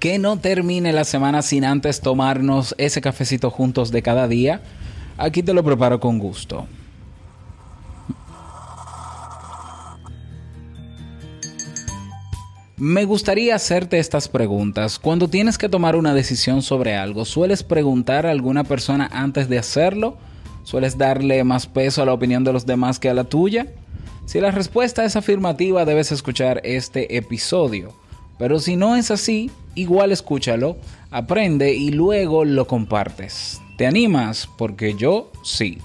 que no termine la semana sin antes tomarnos ese cafecito juntos de cada día. Aquí te lo preparo con gusto. Me gustaría hacerte estas preguntas. Cuando tienes que tomar una decisión sobre algo, ¿sueles preguntar a alguna persona antes de hacerlo? ¿Sueles darle más peso a la opinión de los demás que a la tuya? Si la respuesta es afirmativa, debes escuchar este episodio. Pero si no es así, igual escúchalo, aprende y luego lo compartes. ¿Te animas? Porque yo sí.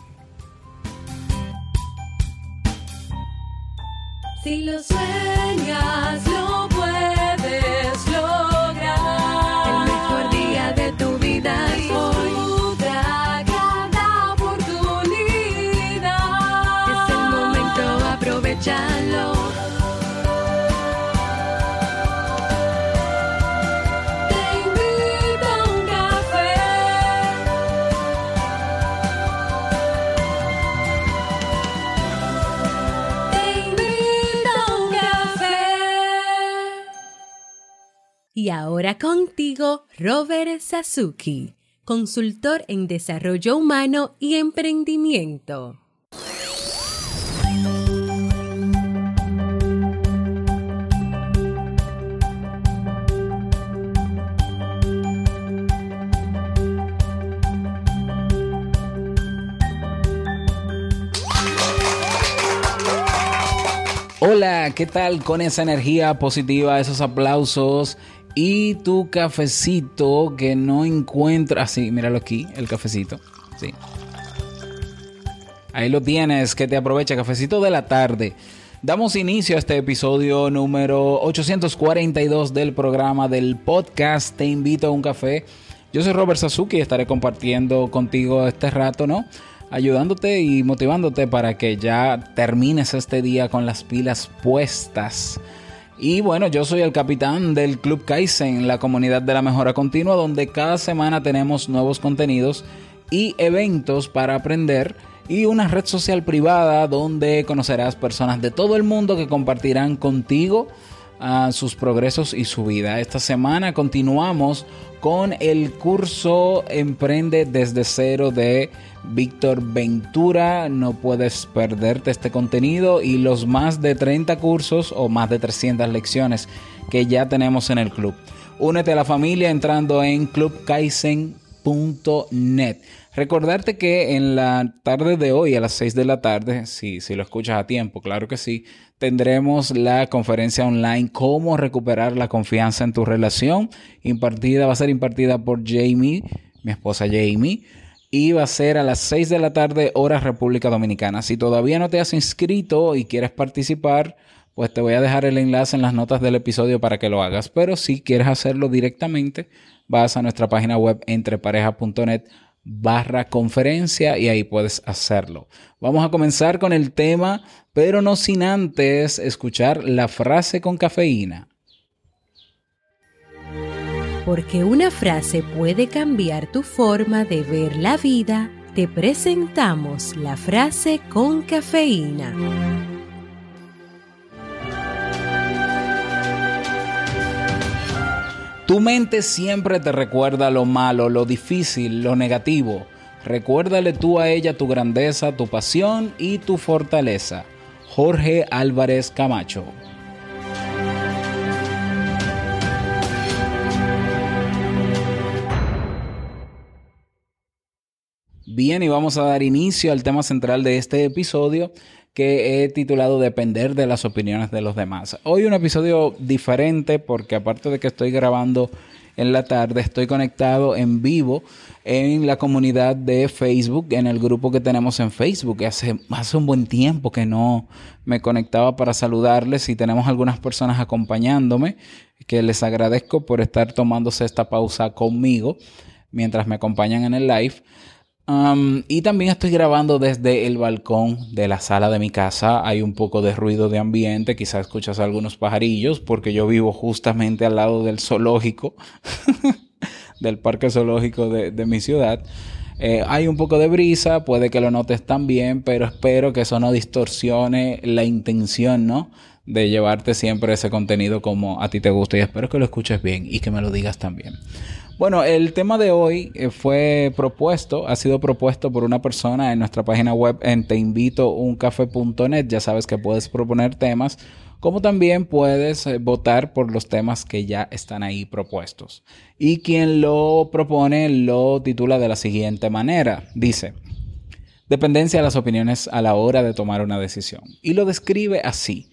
Y ahora contigo, Robert Sasuki, consultor en desarrollo humano y emprendimiento. Hola, ¿qué tal con esa energía positiva, esos aplausos y tu cafecito que no encuentras? Sí, míralo aquí, el cafecito. Sí. Ahí lo tienes, que te aprovecha, cafecito de la tarde. Damos inicio a este episodio número 842 del programa del podcast Te invito a un café. Yo soy Robert Sasuki y estaré compartiendo contigo este rato, ¿no? Ayudándote y motivándote para que ya termines este día con las pilas puestas. Y bueno, yo soy el capitán del Club Kaizen, la comunidad de la mejora continua, donde cada semana tenemos nuevos contenidos y eventos para aprender y una red social privada donde conocerás personas de todo el mundo que compartirán contigo ah, sus progresos y su vida. Esta semana continuamos con el curso Emprende desde cero de Víctor Ventura. No puedes perderte este contenido y los más de 30 cursos o más de 300 lecciones que ya tenemos en el club. Únete a la familia entrando en clubkaizen.net. Recordarte que en la tarde de hoy, a las 6 de la tarde, si, si lo escuchas a tiempo, claro que sí, tendremos la conferencia online Cómo recuperar la confianza en tu relación. Impartida, va a ser impartida por Jamie, mi esposa Jamie. Y va a ser a las 6 de la tarde, hora República Dominicana. Si todavía no te has inscrito y quieres participar, pues te voy a dejar el enlace en las notas del episodio para que lo hagas. Pero si quieres hacerlo directamente, vas a nuestra página web entrepareja.net barra conferencia y ahí puedes hacerlo. Vamos a comenzar con el tema, pero no sin antes escuchar la frase con cafeína. Porque una frase puede cambiar tu forma de ver la vida, te presentamos la frase con cafeína. Tu mente siempre te recuerda lo malo, lo difícil, lo negativo. Recuérdale tú a ella tu grandeza, tu pasión y tu fortaleza. Jorge Álvarez Camacho. Bien, y vamos a dar inicio al tema central de este episodio que he titulado Depender de las opiniones de los demás. Hoy un episodio diferente porque aparte de que estoy grabando en la tarde, estoy conectado en vivo en la comunidad de Facebook, en el grupo que tenemos en Facebook. Hace, hace un buen tiempo que no me conectaba para saludarles y tenemos algunas personas acompañándome, que les agradezco por estar tomándose esta pausa conmigo mientras me acompañan en el live. Y también estoy grabando desde el balcón de la sala de mi casa. Hay un poco de ruido de ambiente, quizás escuchas algunos pajarillos, porque yo vivo justamente al lado del zoológico, del parque zoológico de, de mi ciudad. Eh, hay un poco de brisa, puede que lo notes también, pero espero que eso no distorsione la intención, ¿no? de llevarte siempre ese contenido como a ti te gusta y espero que lo escuches bien y que me lo digas también. Bueno, el tema de hoy eh, fue propuesto, ha sido propuesto por una persona en nuestra página web en teinvitouncafé.net. Ya sabes que puedes proponer temas, como también puedes eh, votar por los temas que ya están ahí propuestos. Y quien lo propone lo titula de la siguiente manera. Dice, dependencia de las opiniones a la hora de tomar una decisión. Y lo describe así.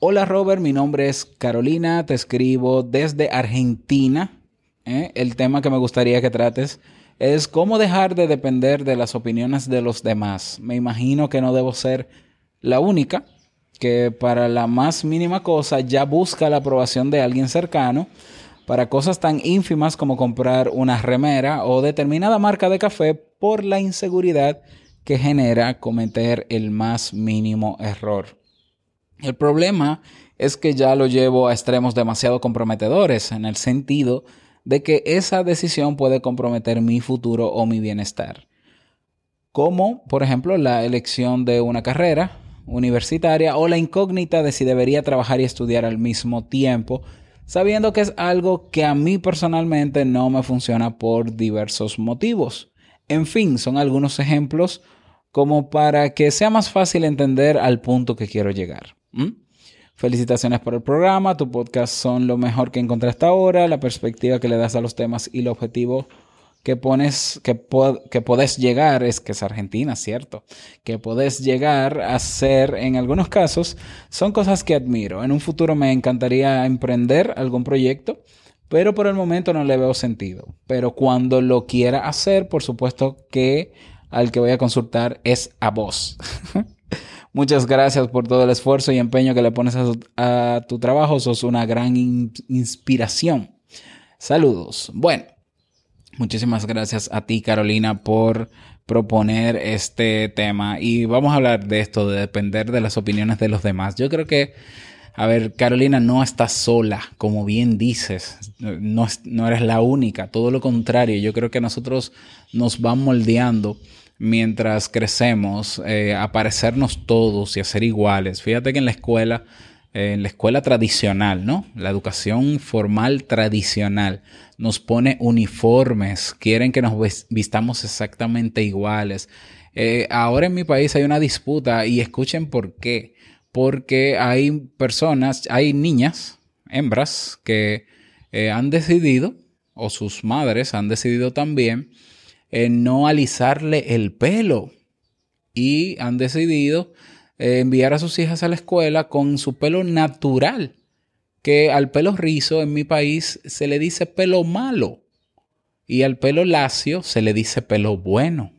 Hola Robert, mi nombre es Carolina, te escribo desde Argentina. ¿Eh? El tema que me gustaría que trates es cómo dejar de depender de las opiniones de los demás. Me imagino que no debo ser la única que para la más mínima cosa ya busca la aprobación de alguien cercano para cosas tan ínfimas como comprar una remera o determinada marca de café por la inseguridad que genera cometer el más mínimo error. El problema es que ya lo llevo a extremos demasiado comprometedores en el sentido de que esa decisión puede comprometer mi futuro o mi bienestar. Como, por ejemplo, la elección de una carrera universitaria o la incógnita de si debería trabajar y estudiar al mismo tiempo, sabiendo que es algo que a mí personalmente no me funciona por diversos motivos. En fin, son algunos ejemplos como para que sea más fácil entender al punto que quiero llegar. Felicitaciones por el programa, tu podcast son lo mejor que encontré hasta ahora, la perspectiva que le das a los temas y el objetivo que pones, que, podés llegar, es que es Argentina, ¿cierto? Que podés llegar a ser, en algunos casos, son cosas que admiro. En un futuro me encantaría emprender algún proyecto, pero por el momento no le veo sentido. Pero cuando lo quiera hacer, por supuesto que al que voy a consultar es a vos. Muchas gracias por todo el esfuerzo y empeño que le pones a, tu trabajo. Sos una gran inspiración. Saludos. Bueno, muchísimas gracias a ti, Carolina, por proponer este tema. Y vamos a hablar de esto, de depender de las opiniones de los demás. Yo creo que, a ver, Carolina no está sola, como bien dices. No, no eres la única. Todo lo contrario. Yo creo que nosotros nos van moldeando mientras crecemos, eh, a parecernos todos y a ser iguales. Fíjate que en la escuela, eh, en la escuela tradicional, ¿no? La educación formal tradicional nos pone uniformes, quieren que nos vistamos exactamente iguales. Eh, ahora en mi país hay una disputa y escuchen por qué. Porque hay personas, hay niñas, hembras, que han decidido, o sus madres han decidido también, no alisarle el pelo y han decidido eh, enviar a sus hijas a la escuela con su pelo natural, que al pelo rizo en mi país se le dice pelo malo y al pelo lacio se le dice pelo bueno.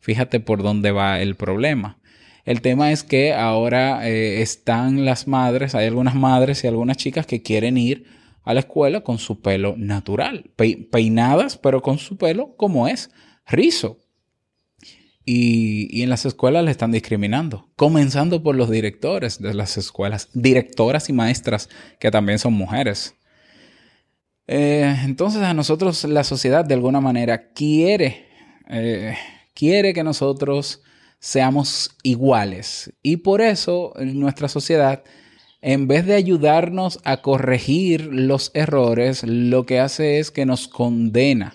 Fíjate por dónde va el problema. El tema es que ahora eh, están las madres, hay algunas madres y algunas chicas que quieren ir a la escuela con su pelo natural, peinadas, pero con su pelo como es, rizo. Y, en las escuelas le están discriminando, comenzando por los directores de las escuelas, directoras y maestras que también son mujeres. Eh, entonces a nosotros la sociedad de alguna manera quiere, eh, quiere que nosotros seamos iguales. Y por eso nuestra sociedad, en vez de ayudarnos a corregir los errores, lo que hace es que nos condena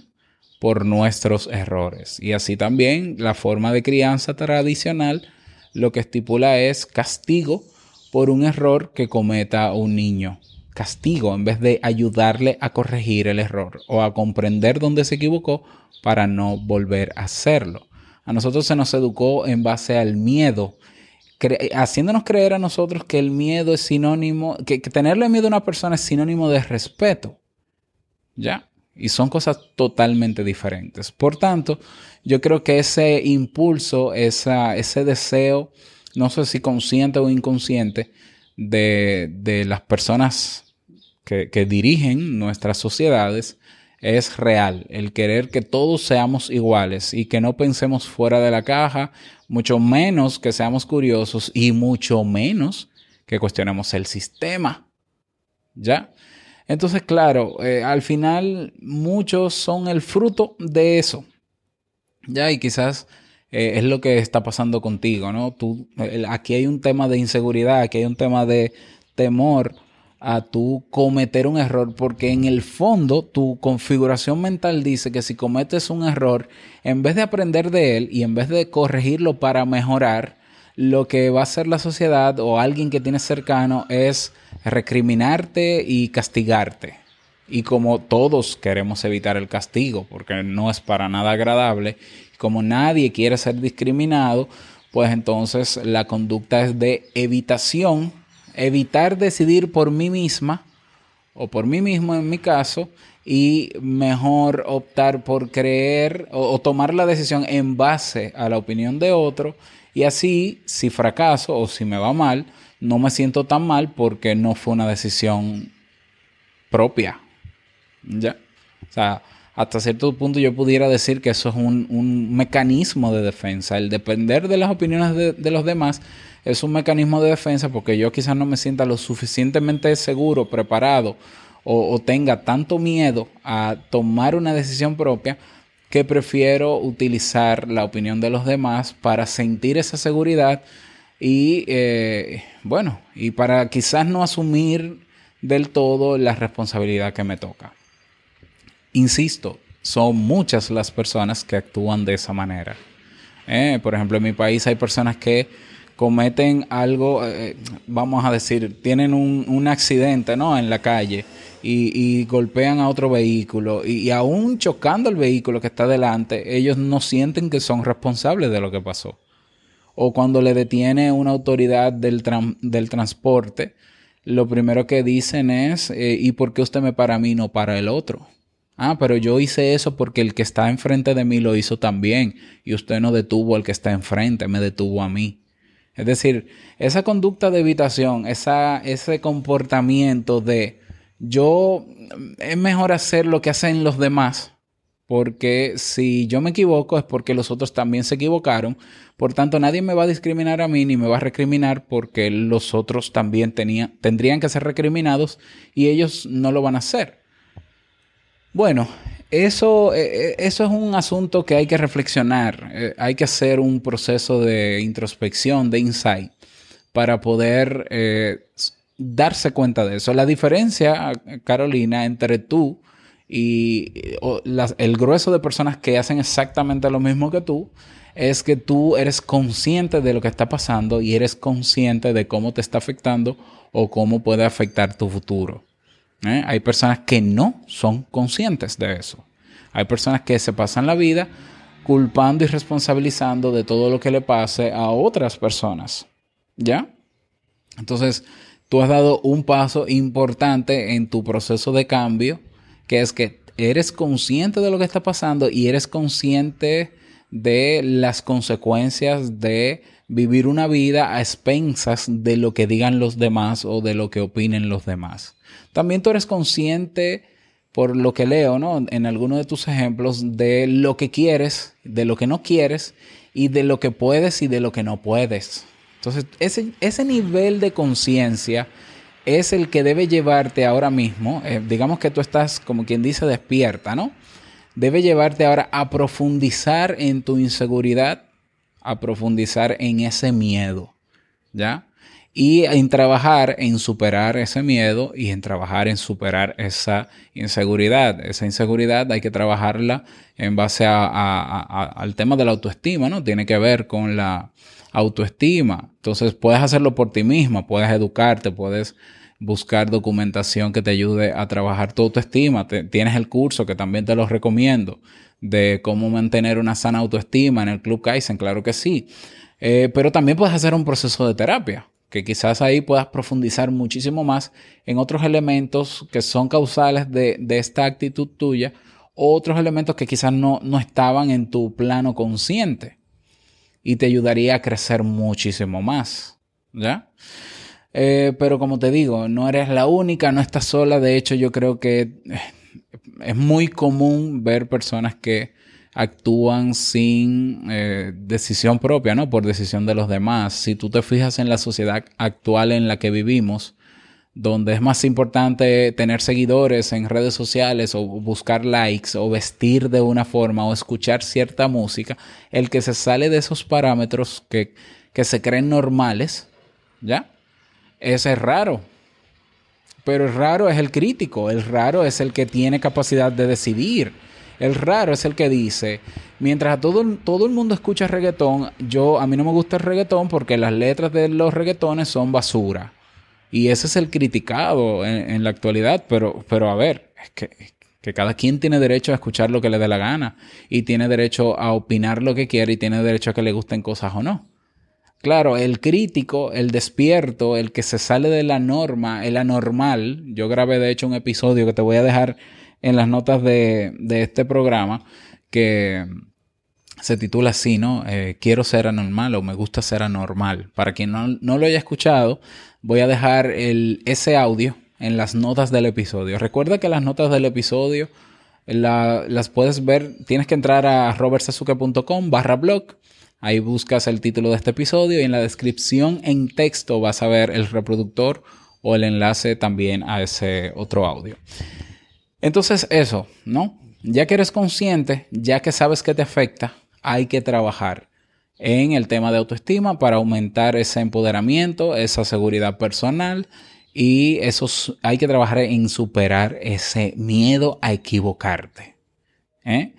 por nuestros errores. Y así también la forma de crianza tradicional lo que estipula es castigo por un error que cometa un niño. Castigo en vez de ayudarle a corregir el error o a comprender dónde se equivocó para no volver a hacerlo. A nosotros se nos educó en base al miedo, haciéndonos creer a nosotros que el miedo es sinónimo, que, tenerle miedo a una persona es sinónimo de respeto. ¿Ya? Y son cosas totalmente diferentes. Por tanto, yo creo que ese impulso, ese deseo, no sé si consciente o inconsciente, de, las personas que, dirigen nuestras sociedades es real. El querer que todos seamos iguales y que no pensemos fuera de la caja, mucho menos que seamos curiosos y mucho menos que cuestionemos el sistema. ¿Ya? Entonces, claro, eh, al final muchos son el fruto de eso. Ya, y quizás eh, es lo que está pasando contigo, ¿no? Tú, aquí hay un tema de inseguridad, aquí hay un tema de, temor a tú cometer un error, porque en el fondo tu configuración mental dice que si cometes un error, en vez de aprender de él y en vez de corregirlo para mejorar, lo que va a hacer la sociedad o alguien que tienes cercano es recriminarte y castigarte. Y como todos queremos evitar el castigo, porque no es para nada agradable, como nadie quiere ser discriminado, pues entonces la conducta es de evitación, evitar decidir por mí misma o por mí mismo en mi caso y mejor optar por creer o, tomar la decisión en base a la opinión de otro y así si fracaso o si me va mal, no me siento tan mal porque no fue una decisión propia. ¿Ya? O sea, hasta cierto punto yo pudiera decir que eso es un, un mecanismo de defensa. El depender de las opiniones de, de, los demás es un mecanismo de defensa porque yo quizás no me sienta lo suficientemente seguro, preparado o, o tenga tanto miedo a tomar una decisión propia que prefiero utilizar la opinión de los demás para sentir esa seguridad y eh, bueno, y para quizás no asumir del todo la responsabilidad que me toca. Insisto, son muchas las personas que actúan de esa manera. Eh, por ejemplo, en mi país hay personas que cometen algo, eh, vamos a decir, tienen un, un, accidente ¿no? en la calle y, golpean a otro vehículo y, aún chocando el vehículo que está delante, ellos no sienten que son responsables de lo que pasó. O cuando le detiene una autoridad del, del transporte, lo primero que dicen es, eh, ¿y por qué usted me para a mí no para el otro? Ah, pero yo hice eso porque el que está enfrente de mí lo hizo también y usted no detuvo al que está enfrente, me detuvo a mí. Es decir, esa conducta de evitación, esa, ese comportamiento de yo es mejor hacer lo que hacen los demás, porque si yo me equivoco es porque los otros también se equivocaron, por tanto nadie me va a discriminar a mí ni me va a recriminar porque los otros también tendrían que ser recriminados y ellos no lo van a hacer. Bueno, eso, eh, eso es un asunto que hay que reflexionar, eh, hay que hacer un proceso de introspección, de insight, para poder eh, darse cuenta de eso. La diferencia, Carolina, entre tú y el grueso de personas que hacen exactamente lo mismo que tú, es que tú eres consciente de lo que está pasando y eres consciente de cómo te está afectando o cómo puede afectar tu futuro. ¿Eh? Hay personas que no son conscientes de eso. Hay personas que se pasan la vida culpando y responsabilizando de todo lo que le pase a otras personas. ¿Ya? Entonces, tú has dado un paso importante en tu proceso de cambio, que es que eres consciente de lo que está pasando y eres consciente de las consecuencias de vivir una vida a expensas de lo que digan los demás o de lo que opinen los demás. También tú eres consciente, por lo que leo, ¿no? En algunos de tus ejemplos, de lo que quieres, de lo que no quieres y de lo que puedes y de lo que no puedes. Entonces, ese, ese nivel de conciencia es el que debe llevarte ahora mismo. Eh, digamos que tú estás, como quien dice, despierta, ¿no? Debe llevarte ahora a profundizar en tu inseguridad, a profundizar en ese miedo, ¿ya? y en trabajar en superar ese miedo y en trabajar en superar esa inseguridad. Esa inseguridad hay que trabajarla en base al tema de la autoestima, ¿no? Tiene que ver con la autoestima. Entonces puedes hacerlo por ti misma, puedes educarte, puedes buscar documentación que te ayude a trabajar tu autoestima. Tienes el curso que también te lo recomiendo de cómo mantener una sana autoestima en el Club Kaizen, claro que sí. Eh, pero también puedes hacer un proceso de terapia que quizás ahí puedas profundizar muchísimo más en otros elementos que son causales de, de esta actitud tuya, otros elementos que quizás no, no estaban en tu plano consciente y te ayudaría a crecer muchísimo más, ¿ya? Eh, pero como te digo, no eres la única, no estás sola, de hecho yo creo que es muy común ver personas que actúan sin eh, decisión propia, ¿no? Por decisión de los demás. Si tú te fijas en la sociedad actual en la que vivimos, donde es más importante tener seguidores en redes sociales o buscar likes o vestir de una forma o escuchar cierta música, el que se sale de esos parámetros que, que se creen normales, ¿ya? Ese es raro. Pero el raro es el crítico, el raro es el que tiene capacidad de decidir. El raro es el que dice, mientras a todo, todo el mundo escucha reggaetón, yo a mí no me gusta el reggaetón porque las letras de los reggaetones son basura. Y ese es el criticado en, la actualidad, pero, pero a ver, es que, que cada quien tiene derecho a escuchar lo que le dé la gana y tiene derecho a opinar lo que quiere y tiene derecho a que le gusten cosas o no. Claro, el crítico, el despierto, el que se sale de la norma, el anormal. Yo grabé de hecho un episodio que te voy a dejar en las notas de, de este programa que se titula así, ¿no? Eh, Quiero ser anormal o me gusta ser anormal. Para quien no, no lo haya escuchado, voy a dejar el, ese audio en las notas del episodio. Recuerda que las notas del episodio la- las puedes ver, tienes que entrar a robertsazuke.com barra blog. Ahí buscas el título de este episodio y en la descripción en texto vas a ver el reproductor o el enlace también a ese otro audio. Entonces eso, ¿no? Ya que eres consciente, ya que sabes que te afecta, hay que trabajar en el tema de autoestima para aumentar ese empoderamiento, esa seguridad personal y hay que trabajar en superar ese miedo a equivocarte. ¿eh?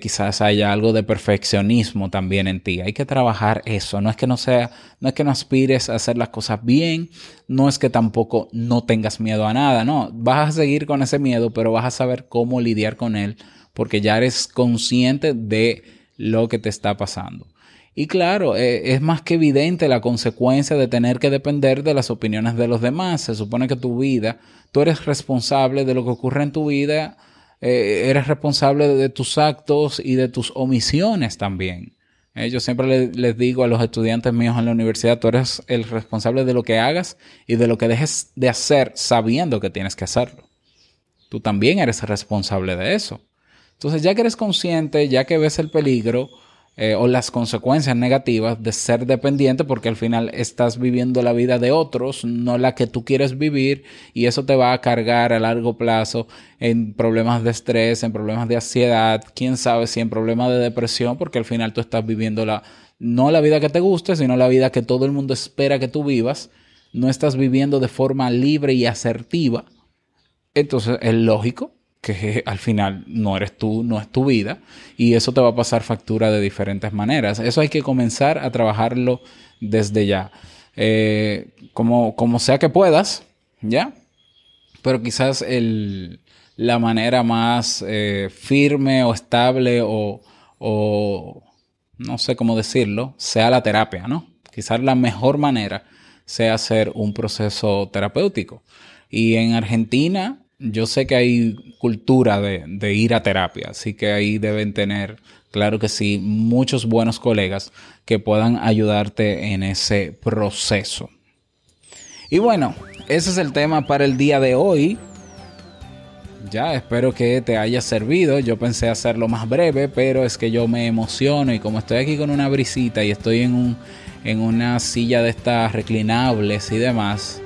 Quizás haya algo de perfeccionismo también en ti. Hay que trabajar eso. No es que no sea, no es que no aspires a hacer las cosas bien, no es que tampoco no tengas miedo a nada. No, vas a seguir con ese miedo, pero vas a saber cómo lidiar con él porque ya eres consciente de lo que te está pasando. Y claro, eh, es más que evidente la consecuencia de tener que depender de las opiniones de los demás. Se supone que tu vida, tú eres responsable de lo que ocurre en tu vida, eh, eres responsable de, tus actos y de tus omisiones también. Eh, yo siempre le- les digo a los estudiantes míos en la universidad, tú eres el responsable de lo que hagas y de lo que dejes de hacer sabiendo que tienes que hacerlo. Tú también eres responsable de eso. Entonces, ya que eres consciente, ya que ves el peligro eh, o las consecuencias negativas de ser dependiente, porque al final estás viviendo la vida de otros, no la que tú quieres vivir, y eso te va a cargar a largo plazo en problemas de estrés, en problemas de ansiedad, quién sabe si en problemas de depresión, porque al final tú estás viviendo la, no la vida que te guste, sino la vida que todo el mundo espera que tú vivas, no estás viviendo de forma libre y asertiva. Entonces es lógico que al final no eres tú, no es tu vida, y eso te va a pasar factura de diferentes maneras. Eso hay que comenzar a trabajarlo desde ya. Eh, como, como sea que puedas, ¿ya? Pero quizás el, la manera más eh, firme o estable o, o no sé cómo decirlo, sea la terapia, ¿no? Quizás la mejor manera sea hacer un proceso terapéutico. Y en Argentina yo sé que hay cultura de, ir a terapia, así que ahí deben tener, claro que sí, muchos buenos colegas que puedan ayudarte en ese proceso. Y bueno, ese es el tema para el día de hoy. Ya, espero que te haya servido. Yo pensé hacerlo más breve, pero es que yo me emociono y como estoy aquí con una brisita y estoy en una silla de estas reclinables y demás,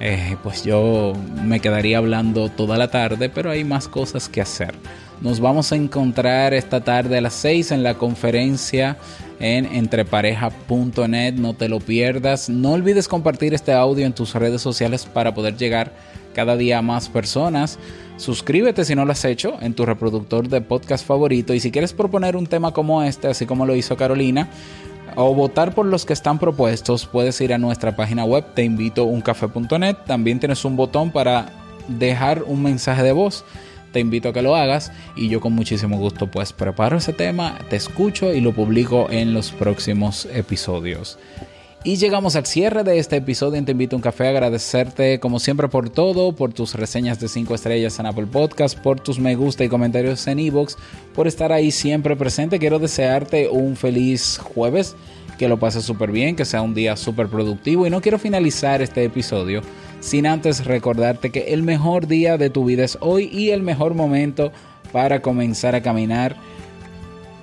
eh, pues yo me quedaría hablando toda la tarde, pero hay más cosas que hacer. Nos vamos a encontrar esta tarde a las 6 en la conferencia en entrepareja.net. No te lo pierdas. No olvides compartir este audio en tus redes sociales para poder llegar cada día a más personas. Suscríbete si no lo has hecho en tu reproductor de podcast favorito. Y si quieres proponer un tema como este, así como lo hizo Carolina, o votar por los que están propuestos, puedes ir a nuestra página web teinvitouncafé.net. También tienes un botón para dejar un mensaje de voz. Te invito a que lo hagas y yo con muchísimo gusto pues preparo ese tema, te escucho y lo publico en los próximos episodios. Y llegamos al cierre de este episodio en Te Invito a un Café. Agradecerte como siempre por todo, por tus reseñas de 5 estrellas en Apple Podcast, por tus me gusta y comentarios en iVoox, por estar ahí siempre presente. Quiero desearte un feliz jueves, que lo pases súper bien, que sea un día súper productivo. Y no quiero finalizar este episodio sin antes recordarte que el mejor día de tu vida es hoy y el mejor momento para comenzar a caminar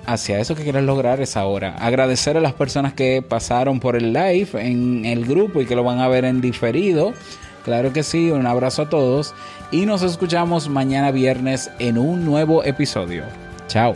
hacia eso que quieres lograr es ahora. Agradecer a las personas que pasaron por el live en el grupo y que lo van a ver en diferido. Claro que sí, un abrazo a todos y nos escuchamos mañana viernes en un nuevo episodio. Chao.